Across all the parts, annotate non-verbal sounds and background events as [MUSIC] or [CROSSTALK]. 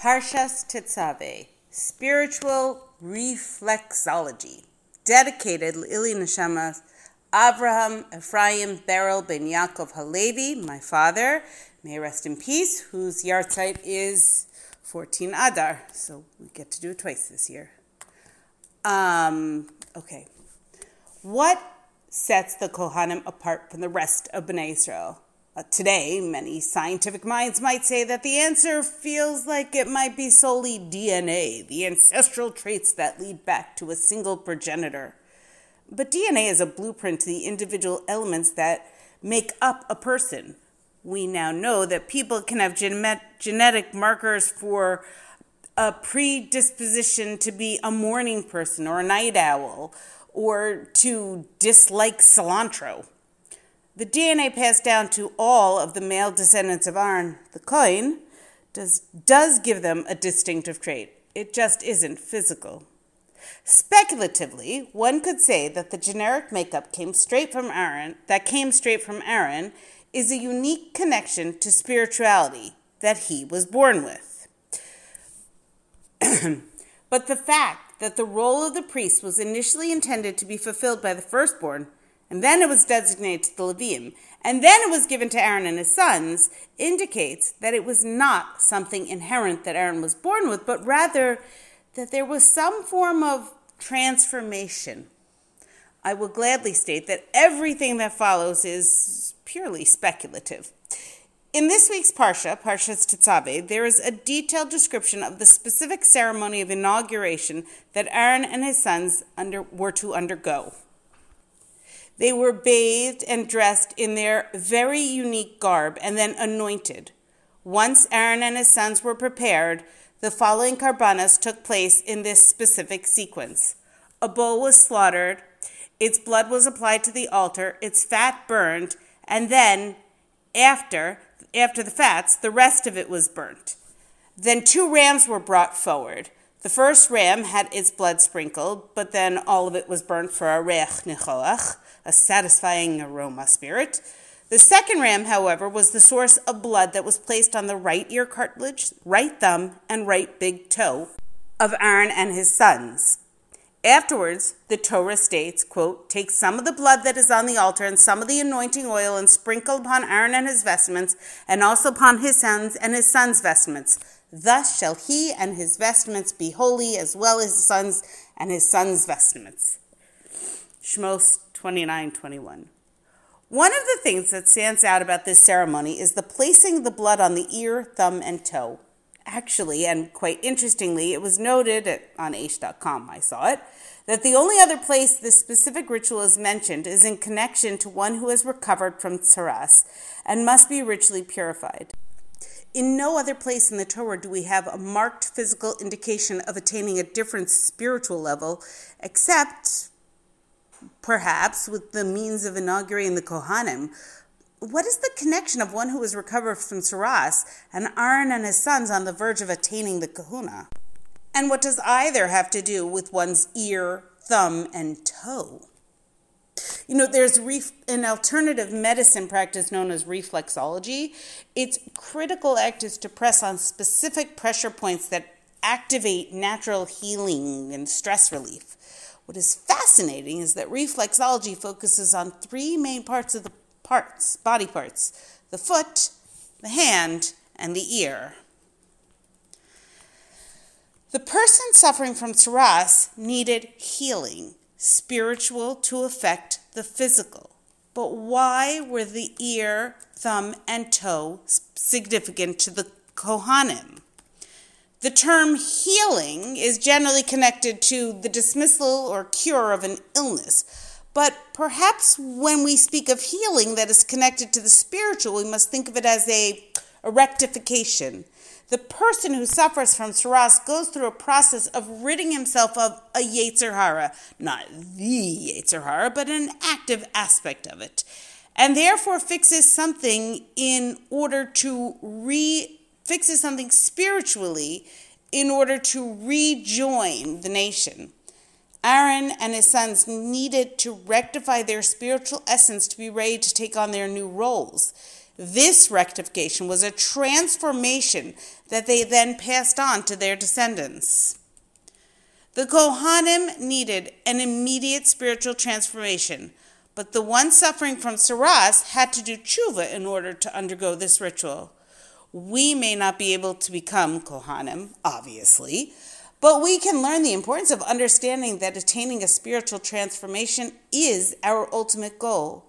Parshas Tetzaveh, Spiritual Reflexology, dedicated Ili Neshamas Abraham Ephraim Beryl Ben Yaakov Halevi, my father, may rest in peace, whose yahrzeit is 14 Adar, so we get to do it twice this year. Um, okay. What sets the Kohanim apart from the rest of Bnei Yisrael? Uh, today, many scientific minds might say that the answer feels like it might be solely DNA, the ancestral traits that lead back to a single progenitor. But DNA is a blueprint to the individual elements that make up a person. We now know that people can have gen- genetic markers for a predisposition to be a morning person or a night owl or to dislike cilantro. The DNA passed down to all of the male descendants of Aaron, the Kohen, does, does give them a distinctive trait. It just isn't physical. Speculatively, one could say that the generic makeup came straight from Aaron, that came straight from Aaron is a unique connection to spirituality that he was born with. [CLEARS THROAT] but the fact that the role of the priest was initially intended to be fulfilled by the firstborn, and then it was designated to the Leviim, and then it was given to Aaron and his sons, indicates that it was not something inherent that Aaron was born with, but rather that there was some form of transformation. I will gladly state that everything that follows is purely speculative. In this week's Parsha, Parshas Tetzaveh, there is a detailed description of the specific ceremony of inauguration that Aaron and his sons under, were to undergo. They were bathed and dressed in their very unique garb and then anointed. Once Aaron and his sons were prepared, the following karbanos took place in this specific sequence. A bull was slaughtered, its blood was applied to the altar, its fat burned, and then after after the fats, the rest of it was burnt. Then two rams were brought forward. The first ram had its blood sprinkled, but then all of it was burnt for a reiach nichoach, a satisfying aroma spirit. The second ram, however, was the source of blood that was placed on the right ear cartilage, right thumb, and right big toe of Aaron and his sons. Afterwards, the Torah states, quote, Take some of the blood that is on the altar and some of the anointing oil and sprinkle upon Aaron and his vestments, and also upon his sons and his sons' vestments. Thus shall he and his vestments be holy, as well as his sons and his sons' vestments. Shmos 29 21. One of the things that stands out about this ceremony is the placing the blood on the ear, thumb, and toe. Actually, and quite interestingly, it was noted at, on Aish.com, I saw it, that the only other place this specific ritual is mentioned is in connection to one who has recovered from tsaras and must be ritually purified. In no other place in the Torah do we have a marked physical indication of attaining a different spiritual level, except perhaps with the means of inaugurating the Kohanim. What is the connection of one who has recovered from tsaras and Aaron and his sons on the verge of attaining the kehuna? And what does either have to do with one's ear, thumb, and toe? You know, there's ref- an alternative medicine practice known as reflexology. Its critical act is to press on specific pressure points that activate natural healing and stress relief. What is fascinating is that reflexology focuses on three main parts of the parts, body parts the foot, the hand, and the ear. The person suffering from tsaras needed healing, spiritual to affect the physical. But why were the ear, thumb, and toe significant to the Kohanim? The term healing is generally connected to the dismissal or cure of an illness. But perhaps when we speak of healing that is connected to the spiritual, we must think of it as a, a rectification. The person who suffers from tsaras goes through a process of ridding himself of a yetzer hara, not the yetzer hara, but an active aspect of it, and therefore fixes something in order to re fixes something spiritually in order to rejoin the nation. Aaron and his sons needed to rectify their spiritual essence to be ready to take on their new roles. This rectification was a transformation that they then passed on to their descendants. The Kohanim needed an immediate spiritual transformation, but the one suffering from tsaras had to do tshuva in order to undergo this ritual. We may not be able to become Kohanim, obviously, but we can learn the importance of understanding that attaining a spiritual transformation is our ultimate goal.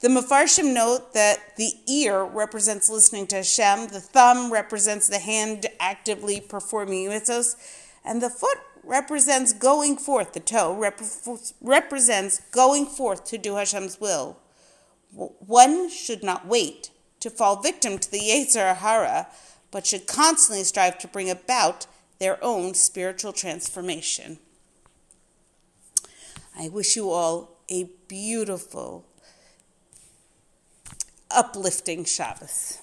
The Mefarshim note that the ear represents listening to Hashem, the thumb represents the hand actively performing mitzvos, and the foot represents going forth, the toe rep- represents going forth to do Hashem's will. One should not wait to fall victim to the Yetzer Hara, but should constantly strive to bring about their own spiritual transformation. I wish you all a beautiful, uplifting Shabbos.